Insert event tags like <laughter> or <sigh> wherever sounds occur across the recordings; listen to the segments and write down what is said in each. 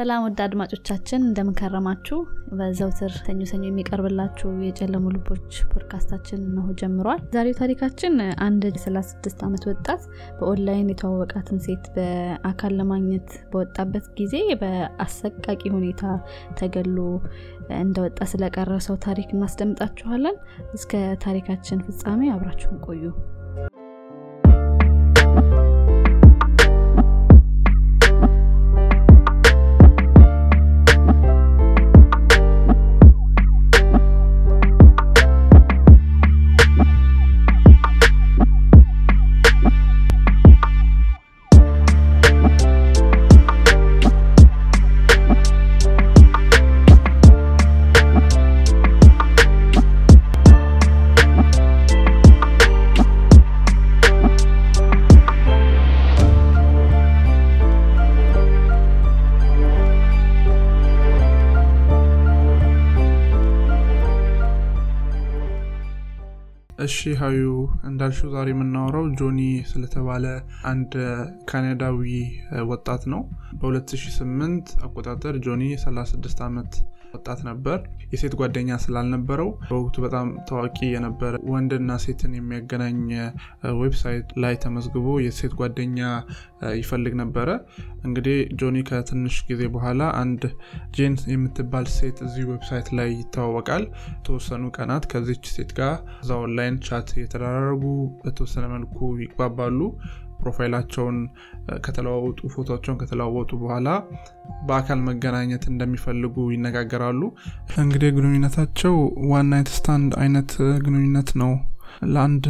ሰላም ውድ አድማጮቻችን እንደምን ከረማችሁ። በዘውትር ሰኞ ሰኞ የሚቀርብላችሁ የጨለሙ ልቦች ፖድካስታችን እነሆ ጀምሯል። ዛሬው ታሪካችን አንድ የ36 ዓመት ወጣት በኦንላይን የተዋወቃትን ሴት በአካል ለማግኘት በወጣበት ጊዜ በአሰቃቂ ሁኔታ ተገሎ እንደወጣ ስለቀረ ሰው ታሪክ እናስደምጣችኋለን። እስከ ታሪካችን ፍጻሜ አብራችሁን ቆዩ እሺ ሀዩ እንዳልሽው ዛሬ የምናወራው ጆኒ ስለተባለ አንድ ካናዳዊ ወጣት ነው። በ2008 አቆጣጠር ጆኒ 36 ዓመት ወጣት ነበር። የሴት ጓደኛ ስላልነበረው በወቅቱ በጣም ታዋቂ የነበረ ወንድና ሴትን የሚያገናኝ ዌብሳይት ላይ ተመዝግቦ የሴት ጓደኛ ይፈልግ ነበረ። እንግዲህ ጆኒ ከትንሽ ጊዜ በኋላ አንድ ጄን የምትባል ሴት እዚህ ዌብሳይት ላይ ይተዋወቃል። የተወሰኑ ቀናት ከዚች ሴት ጋር እዛ online chat እየተደራረጉ በተወሰነ መልኩ ይግባባሉ ፕሮፋይላቸውን ከተለዋወጡ ፎቶቸውን ከተለዋወጡ በኋላ በአካል መገናኘት እንደሚፈልጉ ይነጋገራሉ። እንግዲህ ግንኙነታቸው one night አይነት ግንኙነት ነው። ለአንድ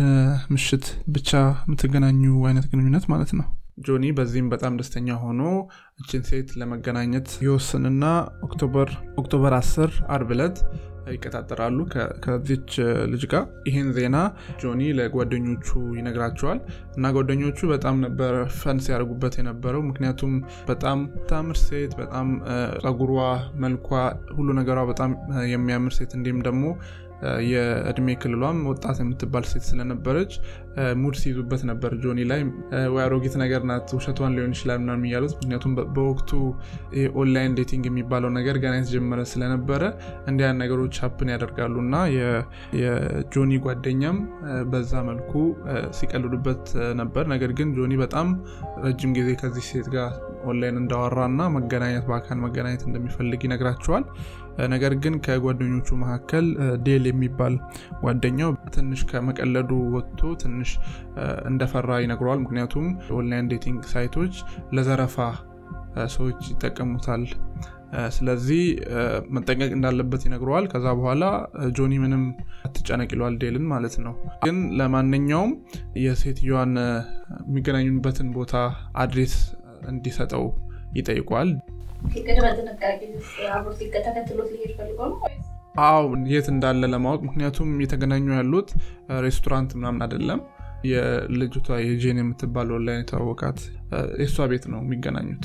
ምሽት ብቻ የምትገናኙ አይነት ግንኙነት ማለት ነው። ጆኒ በዚህም በጣም ደስተኛ ሆኖ እችን ሴት ለመገናኘት ይወስንና October October 10 አርብ ይቀጣጠራሉ ከዚች ልጅ ጋር። ይህን ዜና ጆኒ ለጓደኞቹ ይነግራቸዋል እና ጓደኞቹ በጣም ነበር fun ሲያደርጉበት የነበረው። ምክንያቱም በጣም የምታምር ሴት በጣም ጸጉሯ መልኳ ሁሉ ነገሯ በጣም የሚያምር ሴት እንዲሁም ደግሞ የእድሜ ክልሏም ወጣት የምትባል ሴት ስለነበረች mood ሲይዙበት ነበር ጆኒ ላይ። ወይ አሮጊት ነገር ናት ውሸቷን ሊሆን ይችላል ምናምን እያሉት ምክንያቱም በወቅቱ online dating የሚባለው ነገር ገና የተጀመረ ስለነበረ እንዲያን ነገሮች happen ያደርጋሉ እና የጆኒ ጓደኛም በዛ መልኩ ሲቀልዱበት ነበር። ነገር ግን ጆኒ በጣም ረጅም ጊዜ ከዚህ ሴት ጋር ኦንላይን እንዳወራ እና መገናኘት በአካል መገናኘት እንደሚፈልግ ይነግራቸዋል ነገር ግን ከጓደኞቹ መካከል ዴል የሚባል ጓደኛው ትንሽ ከመቀለዱ ወጥቶ ትንሽ እንደፈራ ይነግረዋል። ምክንያቱም online dating ሳይቶች ለዘረፋ ሰዎች ይጠቀሙታል። ስለዚህ መጠንቀቅ እንዳለበት ይነግረዋል። ከዛ በኋላ ጆኒ ምንም አትጨነቅ ይለዋል ዴልን ማለት ነው። ግን ለማንኛውም የሴትዮዋን የሚገናኙበትን ቦታ address እንዲሰጠው ይጠይቀዋል አዎ የት እንዳለ ለማወቅ። ምክንያቱም የተገናኙ ያሉት ሬስቶራንት ምናምን አይደለም። የልጅቷ የጄን የምትባል ኦንላይን የተዋወቃት የእሷ ቤት ነው የሚገናኙት።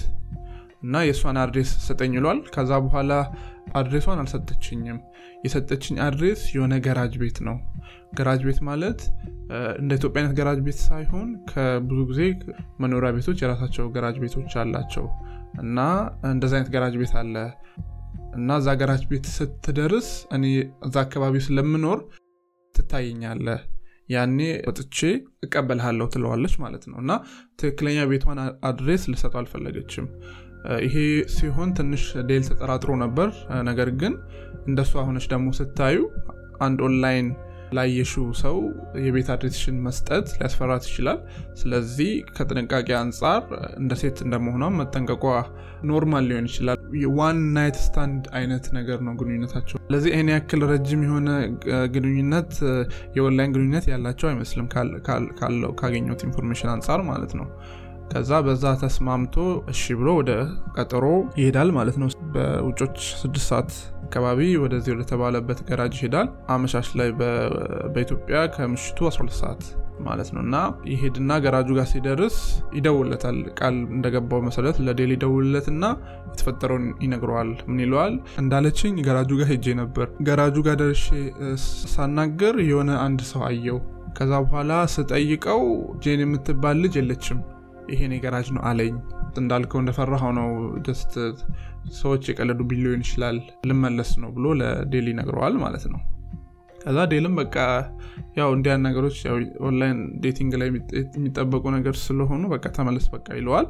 እና የእሷን address ስጠኝ ይለዋል። ከዛ በኋላ address ኧሷን አልሰጠችኝም። የሰጠችኝ address የሆነ ገራጅ ቤት ነው። ገራጅ ቤት ማለት እንደ ኢትዮጵያ ገራጅ ቤት ሳይሆን ከብዙ ጊዜ መኖሪያ ቤቶች የራሳቸው ገራጅ ቤቶች አላቸው እና እንደዚ አይነት ገራጅ ቤት አለ። እና እዛ ገራጅ ቤት ስትደርስ እኔ እዛ አካባቢ ስለምኖር ትታየኛለህ ያኔ ወጥቼ እቀበልሃለሁ ትለዋለች ማለት ነው። እና ትክክለኛ ቤቷን address ልሰጠው አልፈለገችም። ይሄ ሲሆን ትንሽ ዴል ተጠራጥሮ ነበር። ነገር ግን እንደሷ ሆነሽ ደግሞ ስታዪው አንድ ኦንላይን ላየሽው ሰው የቤት address ሽን መስጠት ሊያስፈራት ይችላል። ስለዚህ ከጥንቃቄ አንጻር እንደ ሴት እንደመሆኗም መጠንቀቋ normal ሊሆን ይችላል። one night stand አይነት ነገር ነው ግንኙነታቸው። ስለዚህ ይህን ያክል ረጅም የሆነ ግንኙነት የኦንላይን ግንኙነት ያላቸው አይመስልም ካገኘው information አንጻር ማለት ነው ከዛ በዛ ተስማምቶ እሺ ብሎ ወደ ቀጠሮ ይሄዳል ማለት ነው። በውጮቹ ስድስት ሰዓት አካባቢ ወደዚህ ወደተባለበት ገራጅ ይሄዳል። አመሻሽ ላይ በኢትዮጵያ ከምሽቱ 12 ሰዓት ማለት ነው። እና ይሄድና ገራጁ ጋር ሲደርስ ይደውለታል ቃል እንደገባው መሰረት ለዴል ይደውልለት እና የተፈጠረውን ይነግረዋል። ምን ይለዋል? እንዳለችኝ ገራጁ ጋር ሄጄ ነበር። ገራጁ ጋር ደርሼ ሳናገር የሆነ አንድ ሰው አየው። ከዛ በኋላ ስጠይቀው ጄን የምትባል ልጅ የለችም ይሄ ገራጅ ነው አለኝ። እንዳልከው እንደፈራኸው ነው just ሰዎች የቀለዱብኝ ሊሆን ይችላል ልመለስ ነው ብሎ ለዴል ይነግረዋል ማለት ነው። ከዛ ዴልም በቃ ያው እንዲያን ነገሮች online dating ላይ የሚጠበቁ ነገር ስለሆኑ በቃ ተመለስ በቃ ይለዋል።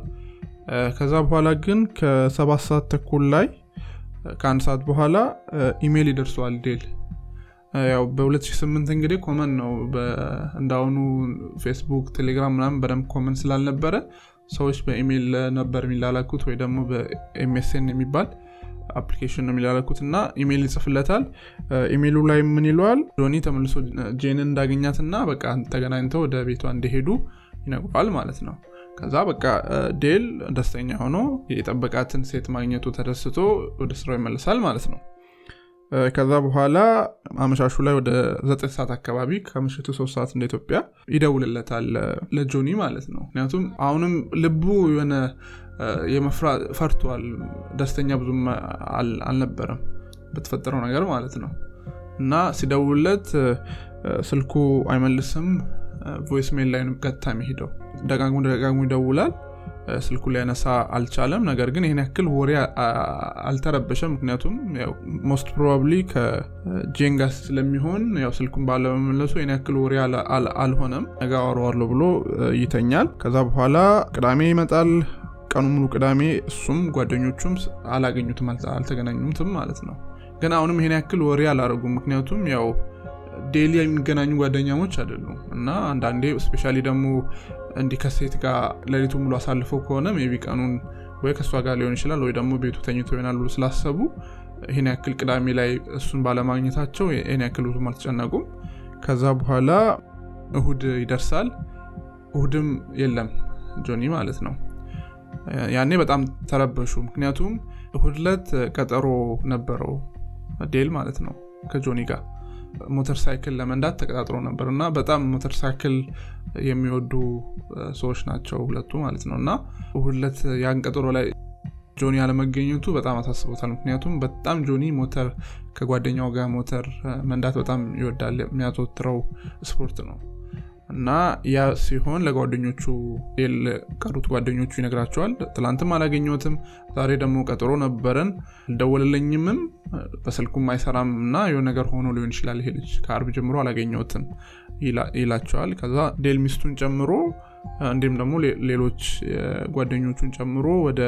ከዛ በኋላ ግን ከሰባት ሰዓት ተኩል ላይ ከአንድ ሰዓት በኋላ ኢሜይል ይደርሰዋል ዴል ያው በ2008 እንግዲህ common ነው። እንዳሁኑ ፌስቡክ ቴሌግራም ምናምን በደንብ common ስላልነበረ ሰዎች በኢሜይል ነበር የሚላላኩት ወይ ደግሞ በኤምኤስኤን የሚባል application ነው የሚላላኩት እና ኢሜይል ይጽፍለታል። ኢሜይሉ ላይ ምን ይለዋል? ጆኒ ተመልሶ ጄንን እንዳገኛት እና በቃ ተገናኝተው ወደ ቤቷ እንደሄዱ ይነግረዋል ማለት ነው። ከዛ በቃ ዴል ደስተኛ ሆኖ የጠበቃትን ሴት ማግኘቱ ተደስቶ ወደ ስራው ይመለሳል ማለት ነው ከዛ በኋላ አመሻሹ ላይ ወደ ዘጠኝ ሰዓት አካባቢ ከምሽቱ ሶስት ሰዓት እንደ ኢትዮጵያ ይደውልለታል ለጆኒ ማለት ነው። ምክንያቱም አሁንም ልቡ የሆነ ፈርቷል። ደስተኛ ብዙም አልነበረም በተፈጠረው ነገር ማለት ነው። እና ሲደውልለት ስልኩ አይመልስም voice mail ላይ ቀጥታ የሚሄደው። ደጋግሞ ደጋግሞ ይደውላል ስልኩ ሊያነሳ አልቻለም። ነገር ግን ይህን ያክል ዎሪ አልተረበሸም። ምክንያቱም most probably ከጄን ጋር ስለሚሆን ያው ስልኩን ባለመመለሱ ይህን ያክል worry አልሆነም። ነገ አወራዋለሁ ብሎ ይተኛል። ከዛ በኋላ ቅዳሜ ይመጣል። ቀኑ ሙሉ ቅዳሜ እሱም ጓደኞቹም አላገኙትም አልተገናኙትም ማለት ነው። ግን አሁንም ይሄን ያክል ወሬ አላረጉም ምክንያቱም ያው daily የሚገናኙ ጓደኛሞች አይደሉም። እና አንዳንዴ specially ደግሞ እንዲህ ከሴት ጋር ሌሊቱ ሙሉ አሳልፈው ከሆነ ቢ ቀኑን ወይ ከእሷ ጋር ሊሆን ይችላል ወይ ደግሞ ቤቱ ተኝቶ ይሆናል ብሎ ስላሰቡ ይህን ያክል ቅዳሜ ላይ እሱን ባለማግኘታቸው ይህን ያክል ብዙም አልተጨነቁም። ከዛ በኋላ እሁድ ይደርሳል። እሁድም የለም ጆኒ ማለት ነው። ያኔ በጣም ተረበሹ። ምክንያቱም እሁድ ለት ቀጠሮ ነበረው ዴል ማለት ነው ከጆኒ ጋር ሞተር ሳይክል ለመንዳት ተቀጣጥሮ ነበር እና በጣም ሞተር ሳይክል የሚወዱ ሰዎች ናቸው ሁለቱ ማለት ነው። እና እሁድለት ያን ቀጠሮ ላይ ጆኒ አለመገኘቱ በጣም አሳስቦታል። ምክንያቱም በጣም ጆኒ ሞተር ከጓደኛው ጋር ሞተር መንዳት በጣም ይወዳል። የሚያዘወትረው ስፖርት ነው እና ያ ሲሆን ለጓደኞቹ ቀሩት ጓደኞቹ ይነግራቸዋል። ትላንትም አላገኘሁትም ዛሬ ደግሞ ቀጠሮ ነበረን አልደወለልኝም በስልኩም አይሰራም እና የሆነ ነገር ሆኖ ሊሆን ይችላል። ይሄ ልጅ ከአርብ ጀምሮ አላገኘሁትም ይላቸዋል። ከዛ ዴል ሚስቱን ጨምሮ እንዲሁም ደግሞ ሌሎች ጓደኞቹን ጨምሮ ወደ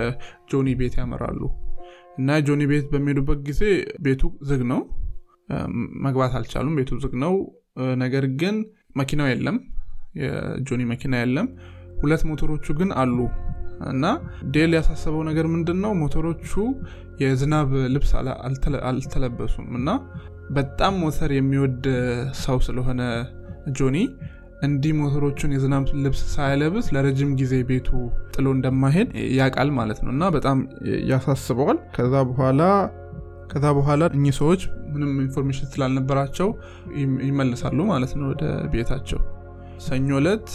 ጆኒ ቤት ያመራሉ። እና ጆኒ ቤት በሚሄዱበት ጊዜ ቤቱ ዝግ ነው። መግባት አልቻሉም። ቤቱ ዝግ ነው። ነገር ግን መኪናው የለም። የጆኒ መኪና የለም። ሁለት ሞተሮቹ ግን አሉ። እና ዴል ያሳሰበው ነገር ምንድን ነው ሞተሮቹ የዝናብ ልብስ አልተለበሱም። እና በጣም ሞተር የሚወድ ሰው ስለሆነ ጆኒ እንዲህ ሞተሮቹን የዝናብ ልብስ ሳይለብስ ለረጅም ጊዜ ቤቱ ጥሎ እንደማይሄድ ያቃል ማለት ነው። እና በጣም ያሳስበዋል። ከዛ በኋላ ከዛ በኋላ እኚህ ሰዎች ምንም information ስላልነበራቸው ይመለሳሉ ማለት ነው ወደ ቤታቸው። ሰኞ ለት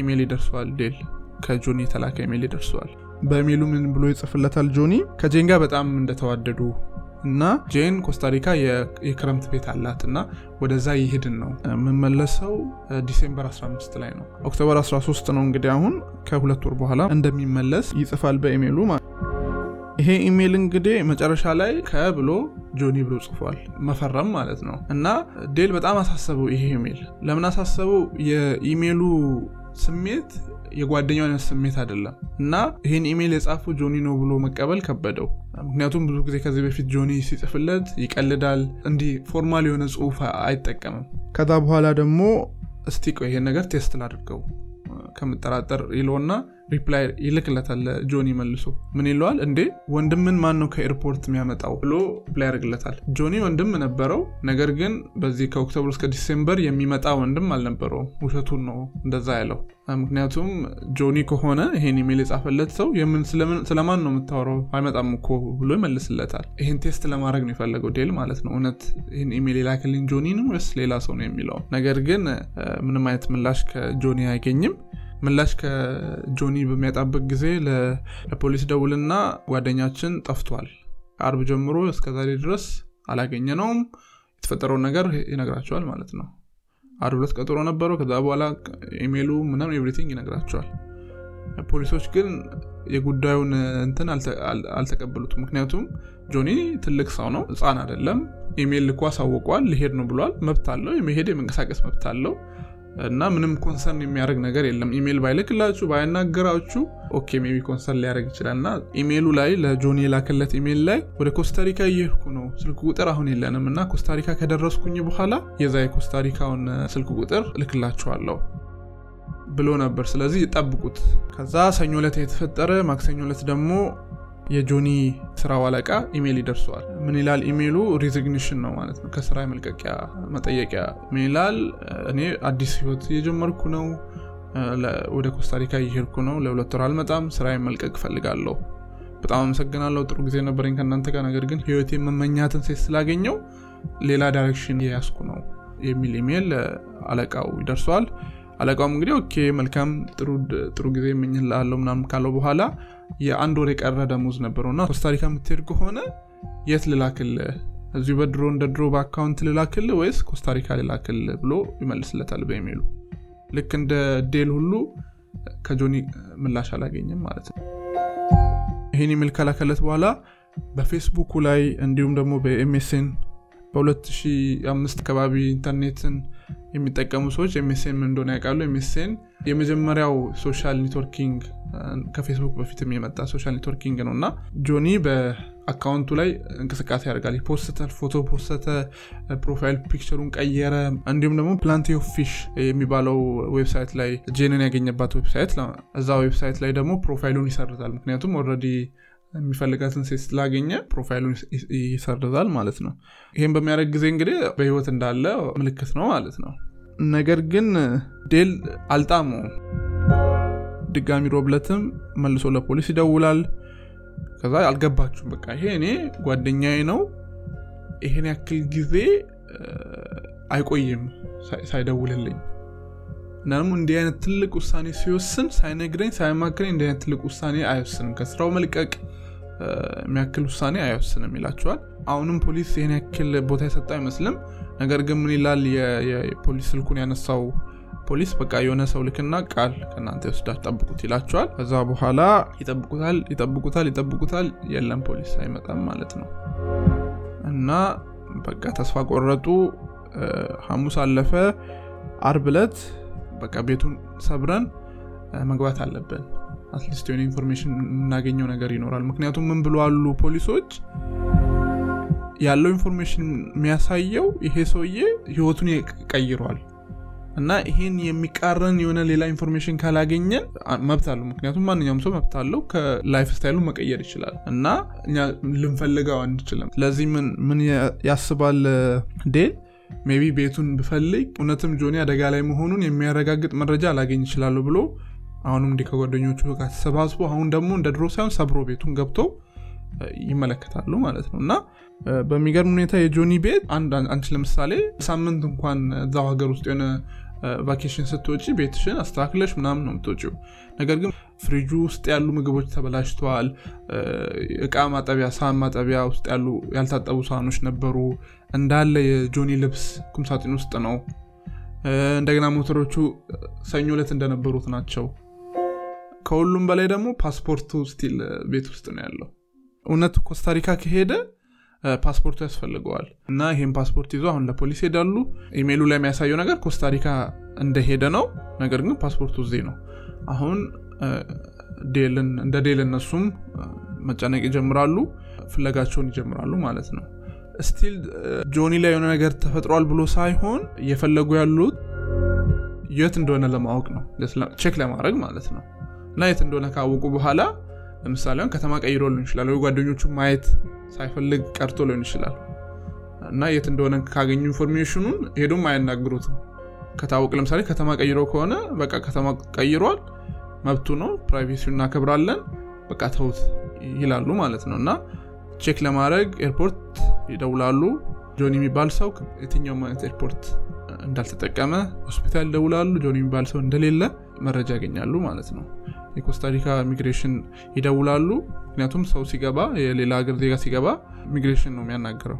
ኢሜል ይደርሰዋል ዴል። ከጆኒ የተላከ ኢሜል ይደርሰዋል። በኢሜሉ ምን ብሎ ይጽፍለታል ጆኒ? ከጄን ጋር በጣም እንደተዋደዱ እና ጄን ኮስታሪካ የክረምት ቤት አላት እና ወደዛ እየሄድን ነው። የምመለሰው December 15 ላይ ነው። October 13 ነው እንግዲህ አሁን ከሁለት ወር በኋላ እንደሚመለስ ይጽፋል በኢሜሉ ይሄ ኢሜይል እንግዲህ መጨረሻ ላይ ከብሎ ጆኒ ብሎ ጽፏል። መፈረም ማለት ነው። እና ዴል በጣም አሳሰበው ይሄ ኢሜይል ለምን አሳሰበው? የኢሜይሉ ስሜት የጓደኛው አይነት ስሜት አይደለም። እና ይህን ኢሜይል የጻፈው ጆኒ ነው ብሎ መቀበል ከበደው። ምክንያቱም ብዙ ጊዜ ከዚህ በፊት ጆኒ ሲጽፍለት ይቀልዳል። እንዲህ formal የሆነ ጽሁፍ አይጠቀምም። ከዛ በኋላ ደግሞ እስቲ ቆይ ይሄን ነገር test ላድርገው። ከምጠራጠር ይለውና reply ይልክለታል ጆኒ መልሶ። ምን ይለዋል? እንዴ ወንድምህን ማን ነው ከ airport የሚያመጣው? ብሎ reply ያደርግለታል። ጆኒ ወንድም ነበረው ነገር ግን በዚህ ከ October እስከ December የሚመጣ ወንድም አልነበረውም። ውሸቱን ነው እንደዛ ያለው። ምክንያቱም ጆኒ ከሆነ ይሄን ኢሜል የጻፈለት ሰው ስለማን ነው የምታወራው? አይመጣም እኮ ብሎ ይመልስለታል። ይህን test ለማድረግ ነው የፈለገው ዴል ማለት ነው። እውነት ይህን ኢሜል የላከልኝ ጆኒ ነው ወይስ ሌላ ሰው ነው የሚለው? ነገር ግን ምንም አይነት ምላሽ ከጆኒ አይገኝም ምላሽ ከጆኒ በሚያጣበት ጊዜ ለፖሊስ ይደውልና ጓደኛችን ጠፍቷል ከአርብ ጀምሮ እስከዛሬ ድረስ አላገኘነውም የተፈጠረውን ነገር ይነግራቸዋል ማለት ነው እሁድ ለት ቀጠሮ ነበረው ከዛ በኋላ ኢሜሉ ምናም everything ይነግራቸዋል ፖሊሶች ግን የጉዳዩን እንትን አልተቀበሉትም። ምክንያቱም ጆኒ ትልቅ ሰው ነው፣ ህፃን አይደለም። ኢሜይል ልኮ አሳውቋል፣ ሊሄድ ነው ብሏል። መብት አለው፣ የመሄድ የመንቀሳቀስ መብት አለው እና ምንም concern የሚያደርግ ነገር የለም። ኢሜይል ባይልክላችሁ ባያናገራችሁ okay maybe concern ሊያደርግ ይችላል። እና ኢሜይሉ ላይ ለጆኒ የላከለት ኢሜይል ላይ ወደ ኮስታሪካ እየሄድኩ ነው፣ ስልክ ቁጥር አሁን የለንም እና ኮስታሪካ ከደረስኩኝ በኋላ የዛ የኮስታሪካውን ስልክ ቁጥር እልክላችኋለሁ ብሎ ነበር። ስለዚህ ጠብቁት። ከዛ ሰኞ ዕለት የተፈጠረ ማክሰኞ ዕለት ደግሞ የጆኒ ስራው አለቃ ኢሜይል ይደርሰዋል። ምን ይላል ኢሜይሉ? resignation ነው ማለት ነው፣ ከስራ የመልቀቂያ መጠየቂያ። ምን ይላል? እኔ አዲስ ህይወት እየጀመርኩ ነው፣ ወደ ኮስታሪካ እየሄድኩ ነው፣ ለሁለት ወር አልመጣም፣ ስራ መልቀቅ እፈልጋለሁ። በጣም አመሰግናለሁ፣ ጥሩ ጊዜ ነበረኝ ከእናንተ ጋር፣ ነገር ግን ህይወት የምመኛትን ሴት ስላገኘው ሌላ direction እየያዝኩ ነው የሚል ኢሜይል አለቃው ይደርሰዋል። አለቃውም እንግዲህ okay መልካም ጥሩ ጊዜ እመኝልሃለሁ ምናምን ካለው በኋላ የአንድ ወር የቀረ ደሞዝ ነበረው እና ኮስታሪካ የምትሄድ ከሆነ የት ልላክል? እዚሁ በድሮ እንደ ድሮ በ account ልላክል ወይስ ኮስታሪካ ልላክል ብሎ ይመልስለታል በኢሜይሉ። ልክ እንደ ዴል ሁሉ ከጆኒ ምላሽ አላገኘም ማለት ነው። ይህን ኢሜይል ከላከለት በኋላ በፌስቡኩ ላይ እንዲሁም ደግሞ በ MSN በ2005 አካባቢ ኢንተርኔትን የሚጠቀሙ ሰዎች MSN ምን እንደሆነ ያውቃሉ። MSN የመጀመሪያው social networking ከፌስቡክ በፊትም የመጣ social networking ነው እና ጆኒ በ account ኡ ላይ እንቅስቃሴ ያደርጋል። ፖስተተ ፎቶ ፖስተተ፣ profile picture ኡን ቀየረ። እንዲሁም ደግሞ Plenty of Fish የሚባለው website ላይ ጄንን ያገኘባት website እዛ website ላይ ደግሞ profile ኡን ይሰርዛል። ምክንያቱም already የሚፈልጋትን ሴት ስላገኘ profile ኡን ይሰርዛል ማለት ነው። ይህም በሚያደርግ ጊዜ እንግዲህ በህይወት እንዳለ ምልክት ነው ማለት ነው። ነገር ግን ዴል አልጣመውም። ድጋሚ ሮብ ዕለትም መልሶ ለፖሊስ ይደውላል። ከዛ አልገባችሁም፣ በቃ ይሄ እኔ ጓደኛዬ ነው፣ ይሄን ያክል ጊዜ አይቆይም ሳይደውልልኝ እና ደግሞ እንዲህ አይነት ትልቅ ውሳኔ ሲወስን ሳይነግረኝ ሳይማክረኝ እንዲህ አይነት ትልቅ ውሳኔ አይወስንም፣ ከስራው መልቀቅ የሚያክል ውሳኔ አይወስንም ይላቸዋል። አሁንም ፖሊስ ይህን ያክል ቦታ የሰጠ አይመስልም። ነገር ግን ምን ይላል የፖሊስ ስልኩን ያነሳው ፖሊስ በቃ የሆነ ሰው ልክና ቃል ከእናንተ ይወስዳችሁ ጠብቁት ይላቸዋል። ከዛ በኋላ ይጠብቁታል ይጠብቁታል ይጠብቁታል፣ የለም ፖሊስ አይመጣም ማለት ነው። እና በቃ ተስፋ ቆረጡ። ሐሙስ አለፈ። አርብ ዕለት በቃ ቤቱን ሰብረን መግባት አለብን፣ at least የሆነ information የምናገኘው ነገር ይኖራል። ምክንያቱም ምን ብሎ አሉ ፖሊሶች ያለው information የሚያሳየው ይሄ ሰውዬ ህይወቱን ቀይሯል እና ይሄን የሚቃረን የሆነ ሌላ information ካላገኘን መብት አለው። ምክንያቱም ማንኛውም ሰው መብት አለው ከ life style ኡ መቀየር ይችላል እና እኛ ልንፈልገው አንችልም። ስለዚህ ምን ያስባል ዴል maybe ቤቱን ብፈልግ እውነትም ጆኒ አደጋ ላይ መሆኑን የሚያረጋግጥ መረጃ ላገኝ እችላለሁ ብሎ አሁንም እንዲህ ከጓደኞቹ ጋር ተሰባስቦ አሁን ደግሞ እንደ ድሮ ሳይሆን ሰብሮ ቤቱን ገብቶ ይመለከታሉ ማለት ነው እና በሚገርም ሁኔታ የጆኒ ቤት አንቺ ለምሳሌ ሳምንት እንኳን እዛው ሀገር ውስጥ የሆነ vacation ስትወጪ ቤትሽን አስተካክለሽ ምናምን ነው የምትወጪው። ነገር ግን ፍሪጁ ውስጥ ያሉ ምግቦች ተበላሽተዋል። እቃ ማጠቢያ፣ ሳህን ማጠቢያ ውስጥ ያሉ ያልታጠቡ ሳህኖች ነበሩ። እንዳለ የጆኒ ልብስ ቁምሳጥን ውስጥ ነው። እንደገና ሞተሮቹ ሰኞ ዕለት እንደነበሩት ናቸው። ከሁሉም በላይ ደግሞ ፓስፖርቱ still ቤት ውስጥ ነው ያለው። እውነት ኮስታሪካ ከሄደ ፓስፖርቱ ያስፈልገዋል እና ይህም ፓስፖርት ይዞ አሁን ለፖሊስ ሄዳሉ። ኢሜይሉ ላይ የሚያሳየው ነገር ኮስታሪካ እንደሄደ ነው። ነገር ግን ፓስፖርቱ እዚህ ነው። አሁን እንደ ዴል እነሱም መጨነቅ ይጀምራሉ፣ ፍለጋቸውን ይጀምራሉ ማለት ነው። still ጆኒ ላይ የሆነ ነገር ተፈጥሯል ብሎ ሳይሆን እየፈለጉ ያሉት የት እንደሆነ ለማወቅ ነው፣ check ለማድረግ ማለት ነው። እና የት እንደሆነ ካወቁ በኋላ ለምሳሌ ከተማ ቀይሮ ሊሆን ይችላል፣ ወይ ጓደኞቹ ማየት ሳይፈልግ ቀርቶ ሊሆን ይችላል። እና የት እንደሆነ ካገኙ information ኡን ሄዶም አያናግሩትም። ከታወቅ ለምሳሌ ከተማ ቀይሮ ከሆነ በቃ ከተማ ቀይሯል፣ መብቱ ነው፣ privacy እናከብራለን፣ በቃ ተውት ይላሉ ማለት ነው። እና check ለማድረግ ኤርፖርት ይደውላሉ። ጆኒ የሚባል ሰው የትኛውም አይነት ኤርፖርት እንዳልተጠቀመ ሆስፒታል ይደውላሉ። ጆኒ የሚባል ሰው እንደሌለ መረጃ ያገኛሉ ማለት ነው። የኮስታሪካ ኢሚግሬሽን ይደውላሉ። ምክንያቱም ሰው ሲገባ የሌላ ሀገር ዜጋ ሲገባ ኢሚግሬሽን ነው የሚያናግረው።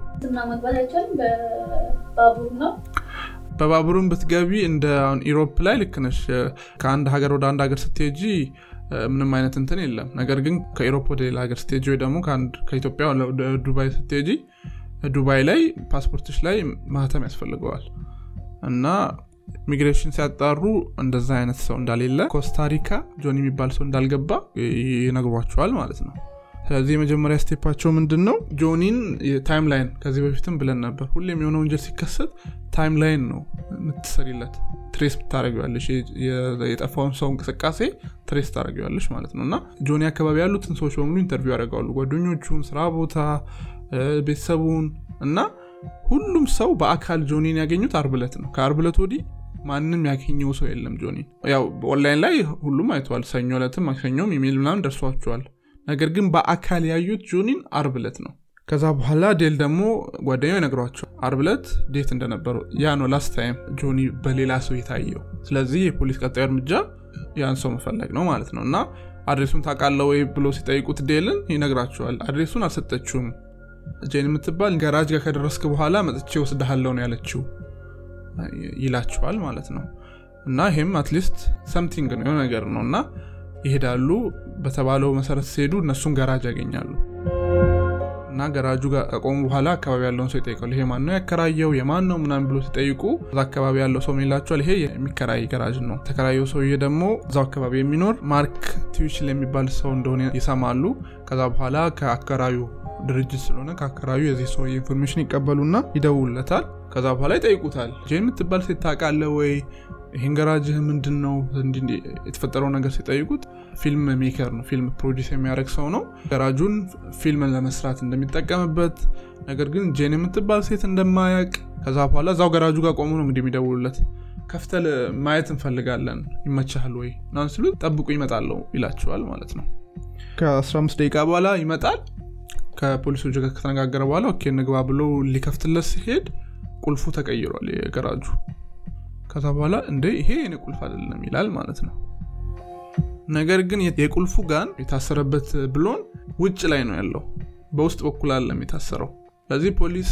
በባቡርም ብትገቢ እንደ Europe ላይ ልክ ነሽ። ከአንድ ሀገር ወደ አንድ ሀገር ስትሄጂ ምንም አይነት እንትን የለም ነገር ግን ከ Europe ወደ ሌላ ሀገር ስትሄጂ ወይ ደግሞ ከኢትዮጵያ ወደ ዱባይ ስትሄጂ ዱባይ ላይ ፓስፖርቶች ላይ ማህተም ያስፈልገዋል እና ኢሚግሬሽን ሲያጣሩ እንደዛ አይነት ሰው እንደሌለ ኮስታሪካ ጆኒ የሚባል ሰው እንዳልገባ ይነግሯቸዋል ማለት ነው። ስለዚህ የመጀመሪያ step ኣቸው ምንድን ነው ጆኒን timeline ከዚህ በፊትም ብለን ነበር። ሁሌም የሆነ ወንጀል ሲከሰት timeline ነው የምትሰሪለት trace ታደርጊዋለሽ የጠፋውን ሰው እንቅስቃሴ trace ታደርጊዋለሽ ማለት ነው። እና ጆኒ አካባቢ ያሉትን ሰዎች በሙሉ interview ያደርጋሉ ጓደኞቹን ስራ ቦታ ቤተሰቡን እና ሁሉም ሰው በአካል ጆኒን ያገኙት አርብ ዕለት ነው። ከአርብ ዕለት ወዲህ ማንም ያገኘው ሰው የለም ጆኒን። ያው ኦንላይን ላይ ሁሉም አይተዋል። ሰኞ ዕለትም ማክሰኞም ኢሜል ምናምን ደርሷቸዋል። ነገር ግን በአካል ያዩት ጆኒን አርብ ዕለት ነው። ከዛ በኋላ ዴል ደግሞ ጓደኛው ይነግሯቸው አርብ ዕለት date እንደነበሩ ያ ነው last time ጆኒ በሌላ ሰው የታየው። ስለዚህ የፖሊስ ቀጣዩ እርምጃ ያን ሰው መፈለግ ነው ማለት ነው። እና address ኡን ታቃለህ ወይ ብሎ ሲጠይቁት ዴልን ይነግራቸዋል። address ኡን አልሰጠችውም ጄን የምትባል ገራጅ ጋር ከደረስክ በኋላ መጥቼ ወስድሃለው ነው ያለችው። ይላቸዋል ማለት ነው። እና ይህም at least something ነው ነገር ነው። እና ይሄዳሉ በተባለው መሰረት ሲሄዱ እነሱን ገራጅ ያገኛሉ። እና ገራጁ ጋር በኋላ አካባቢ ያለውን ሰው ይጠይቃሉ። ይሄ ማን ነው ያከራየው? የማን ነው? ምናምን ብሎ ሲጠይቁ እዛ አካባቢ ያለው ሰው ይላቸዋል? ይሄ የሚከራይ ገራጅ ነው። ተከራየው ሰውዬ ደግሞ እዛው አካባቢ የሚኖር ማርክ ትዊቸል የሚባል ሰው እንደሆነ ይሰማሉ። ከዛ በኋላ ከአከራዩ ድርጅት ስለሆነ ከአከራዩ የዚህ ሰው information ይቀበሉና ይደውሉለታል ከዛ በኋላ ይጠይቁታል። ጄን የምትባል ሴት ታውቃለህ ወይ? ይህን ገራጅህ ምንድን ነው የተፈጠረው ነገር ሲጠይቁት film maker ነው። film produce የሚያደርግ ሰው ነው። ገራጁን ፊልምን ለመስራት እንደሚጠቀምበት ነገር ግን ጄን የምትባል ሴት እንደማያቅ ከዛ በኋላ እዛው ገራጁ ጋር ቆሙ ነው እንግዲህ የሚደውሉለት። ከፍተህልን ማየት እንፈልጋለን። ይመቻል ወይ? ናን ስሉ ጠብቁ እመጣለው ይላቸዋል ማለት ነው። ከ15 ደቂቃ በኋላ ይመጣል ከፖሊሶች ጋር ከተነጋገረ በኋላ okay እንግባ ብሎ ሊከፍትለት ሲሄድ ቁልፉ ተቀይሯል የገራጁ። ከዛ በኋላ እንደ ይሄ የኔ ቁልፍ አይደለም ይላል ማለት ነው። ነገር ግን የቁልፉ ጋን የታሰረበት ብሎን ውጭ ላይ ነው ያለው በውስጥ በኩል አለም የታሰረው። ስለዚህ ፖሊስ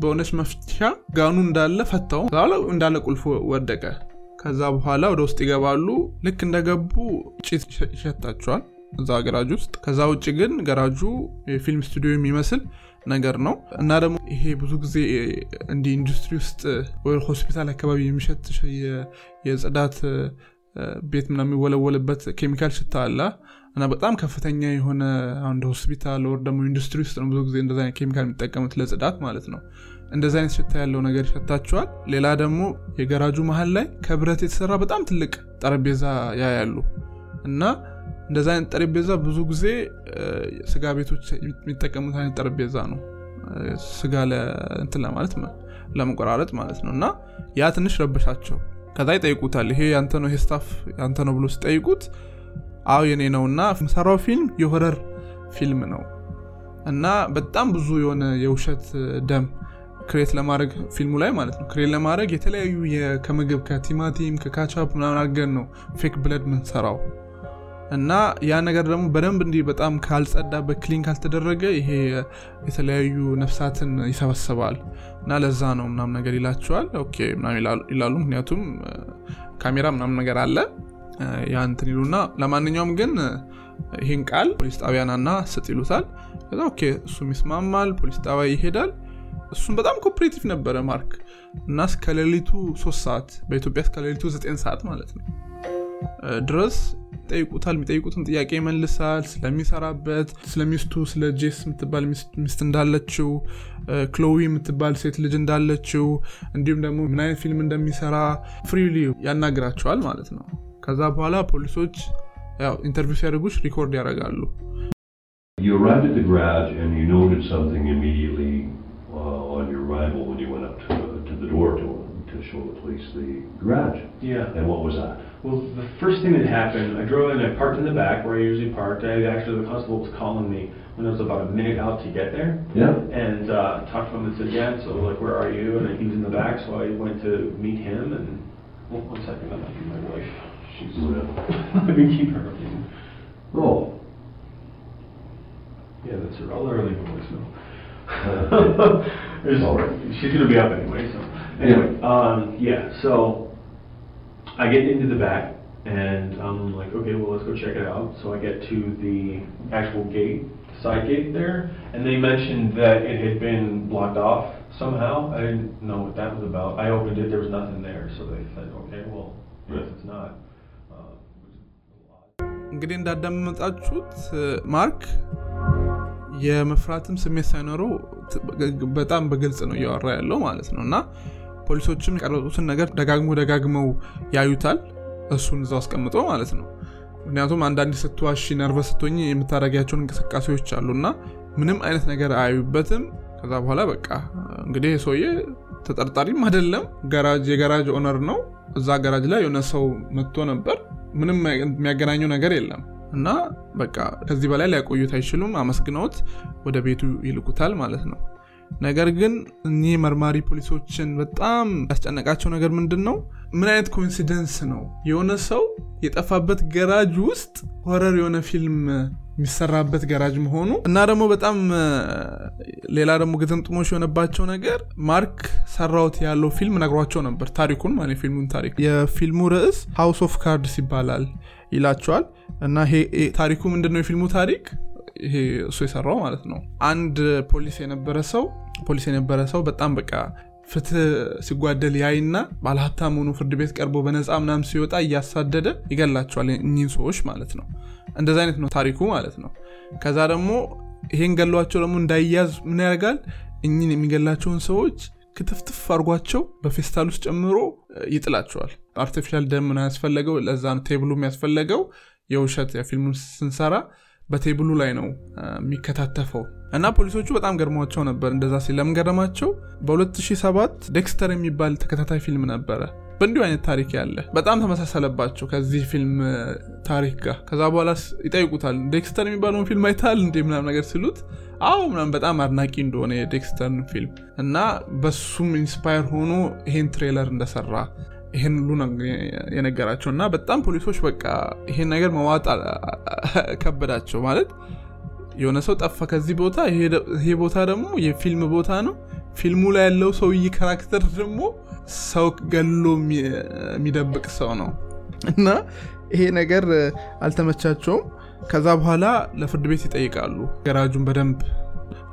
በሆነች መፍቻ ጋኑ እንዳለ ፈታው። እንዳለ ቁልፉ ወደቀ። ከዛ በኋላ ወደ ውስጥ ይገባሉ። ልክ እንደገቡ ጭት ይሸታቸዋል እዛ ገራጅ ውስጥ። ከዛ ውጭ ግን ገራጁ የፊልም ስቱዲዮ የሚመስል ነገር ነው። እና ደግሞ ይሄ ብዙ ጊዜ እንዲህ ኢንዱስትሪ ውስጥ ወይ ሆስፒታል አካባቢ የሚሸት የጽዳት ቤት ምና የሚወለወልበት ኬሚካል ሽታ አለ። እና በጣም ከፍተኛ የሆነ አንድ ሆስፒታል ወይ ደግሞ ኢንዱስትሪ ውስጥ ነው ብዙ ጊዜ እንደዚ ኬሚካል የሚጠቀሙት ለጽዳት ማለት ነው። እንደዚ አይነት ሽታ ያለው ነገር ይሸታቸዋል። ሌላ ደግሞ የገራጁ መሀል ላይ ከብረት የተሰራ በጣም ትልቅ ጠረጴዛ ያያሉ። እና እንደዚ አይነት ጠረጴዛ ብዙ ጊዜ ስጋ ቤቶች የሚጠቀሙት አይነት ጠረጴዛ ነው። ስጋ እንትን ለማለት ለመቆራረጥ ማለት ነው። እና ያ ትንሽ ረበሻቸው። ከዛ ይጠይቁታል። ይሄ ያንተ ነው ይሄ ስታፍ ያንተ ነው ብሎ ሲጠይቁት አው የኔ ነው እና ሰራው ፊልም የሆረር ፊልም ነው። እና በጣም ብዙ የሆነ የውሸት ደም create ለማድረግ ፊልሙ ላይ ማለት ነው። create ለማድረግ የተለያዩ ከምግብ ከቲማቲም ከካቻፕ ምናምን አድርገን ነው fake blood ምንሰራው እና ያ ነገር ደግሞ በደንብ እንዲህ በጣም ካልጸዳ በ clean ካልተደረገ ይሄ የተለያዩ ነፍሳትን ይሰበስባል። እና ለዛ ነው ምናም ነገር ይላቸዋል። okay ይላሉ ምክንያቱም ካሜራ ምናም ነገር አለ። ያ ይሉና ለማንኛውም ግን ይህን ቃል ፖሊስ ጣቢያ ናና ስጥ ይሉታል። ከዛ okay እሱም ይስማማል ፖሊስ ጣቢያ ይሄዳል። እሱም በጣም cooperative ነበረ ማርክ። እና እስከሌሊቱ ሶስት ሰዓት በኢትዮጵያ እስከሌሊቱ ዘጠኝ ሰዓት ማለት ነው ድረስ ይጠይቁታል። የሚጠይቁትን ጥያቄ ይመልሳል። ስለሚሰራበት ስለሚስቱ ስለ ጄስ የምትባል ሚስት እንዳለችው ክሎዊ የምትባል ሴት ልጅ እንዳለችው እንዲሁም ደግሞ ምን አይነት ፊልም እንደሚሰራ freely ያናግራቸዋል ማለት ነው። ከዛ በኋላ ፖሊሶች ኢንተርቪው ሲያደርጉች ሪኮርድ ያደርጋሉ። You to, to to, to show the police the garage. Yeah. And what was that? Well, the first thing that happened, I drove in, I parked in the back where I usually parked. I actually, the constable was calling me when I was about a minute out to get there. Yeah. And uh, talked to him and said, yeah, so like, where are you? And he was in the back, so I went to meet him. And well, one second, I'm not my wife. She's, I've been keeping her. Oh. Yeah, that's her. I'll let her leave a voicemail. Uh, <laughs> All right. She's gonna be up anyway, so, anyway, um, yeah, so, I get into the back, And I'm like, okay, well, let's go check it out. So I get to the actual gate, the side gate there, and they mentioned that it had been blocked off somehow. I didn't know what that was about. I opened it, there was nothing there. So they said, okay, well, I guess it's not. Uh, እንግዲህ እንዳዳመጣችሁት ማርክ የመፍራትም ስሜት ሳይኖረው በጣም በግልጽ ነው እያወራ ያለው ማለት ነው እና ፖሊሶችም የቀረጡትን ነገር ደጋግሞ ደጋግመው ያዩታል። እሱን እዛው አስቀምጦ ማለት ነው። ምክንያቱም አንዳንድ ስትዋሺ ነርቨስ ስትሆኝ የምታደረጊያቸውን እንቅስቃሴዎች አሉ እና ምንም አይነት ነገር አያዩበትም። ከዛ በኋላ በቃ እንግዲህ ሰውዬ ተጠርጣሪም አይደለም ጋራጅ የጋራጅ owner ነው። እዛ ጋራጅ ላይ የሆነ ሰው መጥቶ ነበር። ምንም የሚያገናኘው ነገር የለም እና በቃ ከዚህ በላይ ሊያቆዩት አይችሉም። አመስግነውት ወደ ቤቱ ይልኩታል ማለት ነው ነገር ግን እኒህ መርማሪ ፖሊሶችን በጣም ያስጨነቃቸው ነገር ምንድን ነው ምን አይነት coincidence ነው? የሆነ ሰው የጠፋበት ገራጅ ውስጥ horror የሆነ ፊልም የሚሰራበት ገራጅ መሆኑ እና ደግሞ በጣም ሌላ ደግሞ ግጥምጥሞች የሆነባቸው ነገር ማርክ ሰራሁት ያለው ፊልም ነግሯቸው ነበር። ታሪኩን ማለት ፊልሙን ታሪክ። የፊልሙ ርዕስ House of Cards ይባላል ይላቸዋል። እና ታሪኩ ምንድነው? የፊልሙ ታሪክ ይሄ እሱ የሰራው ማለት ነው። አንድ ፖሊስ የነበረ ሰው ፖሊስ የነበረ ሰው በጣም በቃ ፍትህ ሲጓደል ያይና ባለሀብታም ሆኑ ፍርድ ቤት ቀርቦ በነፃ ምናም ሲወጣ እያሳደደ ይገላቸዋል እኚህን ሰዎች ማለት ነው። እንደዚ አይነት ነው ታሪኩ ማለት ነው። ከዛ ደግሞ ይሄን ገሏቸው ደግሞ እንዳይያዝ ምን ያደርጋል? እኝን የሚገላቸውን ሰዎች ክትፍትፍ አድርጓቸው በፌስታል ውስጥ ጨምሮ ይጥላቸዋል። artificial ደም ምን ያስፈለገው ለዛ ነው table ኡ የሚያስፈለገው የውሸት የፊልሙን ስንሰራ በ table ኡ ላይ ነው የሚከታተፈው። እና ፖሊሶቹ በጣም ገርሟቸው ነበር እንደዛ ሲል። ለምን ገረማቸው? በ2007 ዴክስተር የሚባል ተከታታይ ፊልም ነበረ። በእንዲሁ አይነት ታሪክ ያለ በጣም ተመሳሰለባቸው ከዚህ ፊልም ታሪክ ጋር። ከዛ በኋላ ይጠይቁታል ዴክስተር የሚባለውን ፊልም አይታል እንዴ? ምናም ነገር ሲሉት አዎ ምናም በጣም አድናቂ እንደሆነ የዴክስተርን ፊልም. እና በሱም inspire ሆኖ ይሄን trailer እንደሰራ ይሄን ሁሉ የነገራቸው እና በጣም ፖሊሶች በቃ ይሄን ነገር መዋጥ ከበዳቸው ማለት የሆነ ሰው ጠፋ ከዚህ ቦታ ይሄ ቦታ ደግሞ የፊልም ቦታ ነው። ፊልሙ ላይ ያለው ሰውዬ character ደግሞ ሰው ገሎ የሚደብቅ ሰው ነው። እና ይሄ ነገር አልተመቻቸውም። ከዛ በኋላ ለፍርድ ቤት ይጠይቃሉ። ገራጁን በደንብ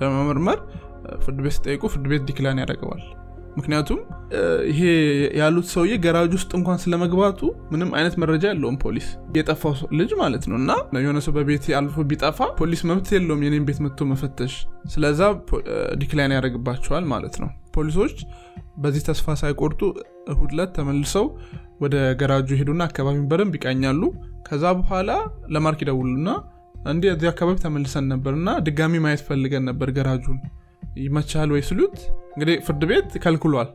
ለመመርመር ፍርድ ቤት ሲጠይቁ ፍርድ ቤት ዲክላን ያደርገዋል ምክንያቱም ይሄ ያሉት ሰውዬ ገራጅ ውስጥ እንኳን ስለመግባቱ ምንም አይነት መረጃ የለውም ፖሊስ። የጠፋው ልጅ ማለት ነው። እና የሆነ ሰው በቤት አልፎ ቢጠፋ ፖሊስ መብት የለውም የኔም ቤት መጥቶ መፈተሽ። ስለዛ decline ያደርግባቸዋል ማለት ነው። ፖሊሶች በዚህ ተስፋ ሳይቆርጡ እሁድ ተመልሰው ወደ ገራጁ ሄዱና አካባቢውን በደንብ ይቃኛሉ። ከዛ በኋላ ለማርክ ይደውሉና እንዲህ እዚህ አካባቢ ተመልሰን ነበር እና ድጋሚ ማየት ፈልገን ነበር ገራጁን ይመቻል ወይ ሲሉት እንግዲህ ፍርድ ቤት ከልክሏል።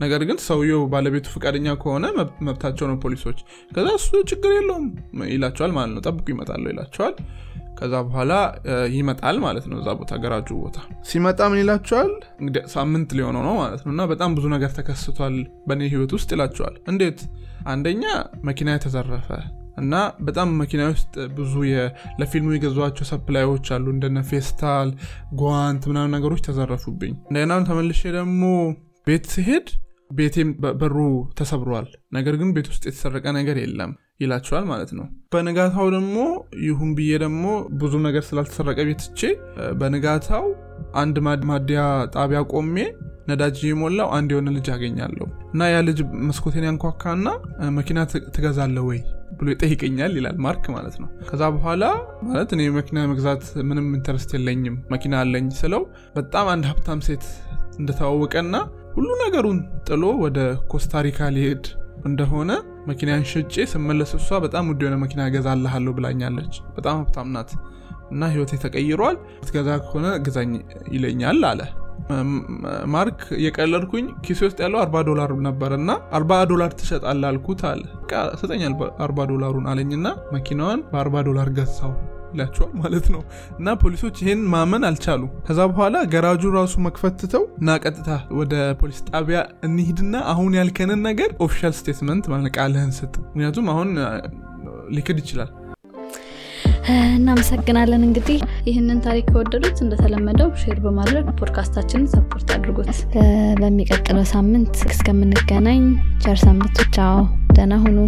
ነገር ግን ሰውየው ባለቤቱ ፈቃደኛ ከሆነ መብታቸው ነው ፖሊሶች። ከዛ እሱ ችግር የለውም ይላቸዋል ማለት ነው። ጠብቁ ይመጣለሁ ይላቸዋል። ከዛ በኋላ ይመጣል ማለት ነው እዛ ቦታ ገራጁ ቦታ። ሲመጣ ምን ይላቸዋል? ሳምንት ሊሆነው ነው ማለት ነው። እና በጣም ብዙ ነገር ተከስቷል በእኔ ህይወት ውስጥ ይላቸዋል። እንዴት? አንደኛ መኪና የተዘረፈ እና በጣም መኪና ውስጥ ብዙ ለፊልሙ የገዟቸው ሰፕላዮች አሉ። እንደነ ፌስታል ጓንት ምናምን ነገሮች ተዘረፉብኝ። እንደገና ተመልሼ ደግሞ ቤት ስሄድ ቤቴም በሩ ተሰብሯል። ነገር ግን ቤት ውስጥ የተሰረቀ ነገር የለም ይላቸዋል ማለት ነው። በንጋታው ደግሞ ይሁን ብዬ ደግሞ ብዙ ነገር ስላልተሰረቀ ቤትቼ በንጋታው አንድ ማደያ ጣቢያ ቆሜ ነዳጅ የሞላው አንድ የሆነ ልጅ አገኛለሁ። እና ያ ልጅ መስኮቴን ያንኳካና መኪና ትገዛለህ ወይ ብሎ ይጠይቀኛል ይላል ማርክ ማለት ነው። ከዛ በኋላ ማለት እኔ መኪና መግዛት ምንም interest የለኝም መኪና አለኝ ስለው በጣም አንድ ሀብታም ሴት እንደተዋወቀና ሁሉ ነገሩን ጥሎ ወደ ኮስታሪካ ሊሄድ እንደሆነ መኪናን ሽጬ ስመለስ እሷ በጣም ውድ የሆነ መኪና ገዛልሃለሁ ብላኛለች። በጣም ሀብታም ናት እና ህይወቴ ተቀይሯል ትገዛ ከሆነ ግዛኝ ይለኛል አለ ማርክ የቀለድኩኝ ኪሴ ውስጥ ያለው አርባ ዶላር ነበር እና አርባ ዶላር ትሸጣል አልኩት አለ። ስጠኝ አርባ ዶላሩን አለኝና መኪናዋን በአርባ ዶላር ገዛው ይላቸዋል ማለት ነው። እና ፖሊሶች ይህን ማመን አልቻሉ ከዛ በኋላ ገራጁ ራሱ መክፈትተው እና ቀጥታ ወደ ፖሊስ ጣቢያ እንሂድና አሁን ያልከንን ነገር official statement ማለት ቃልህን ስጥ። ምክንያቱም አሁን ሊክድ ይችላል እናመሰግናለን እንግዲህ ይህንን ታሪክ ከወደዱት እንደተለመደው share በማድረግ ፖድካስታችንን support አድርጉት። በሚቀጥለው ሳምንት እስከምንገናኝ ቸር ሰንብቱ። ቻው ደህና ሁኑ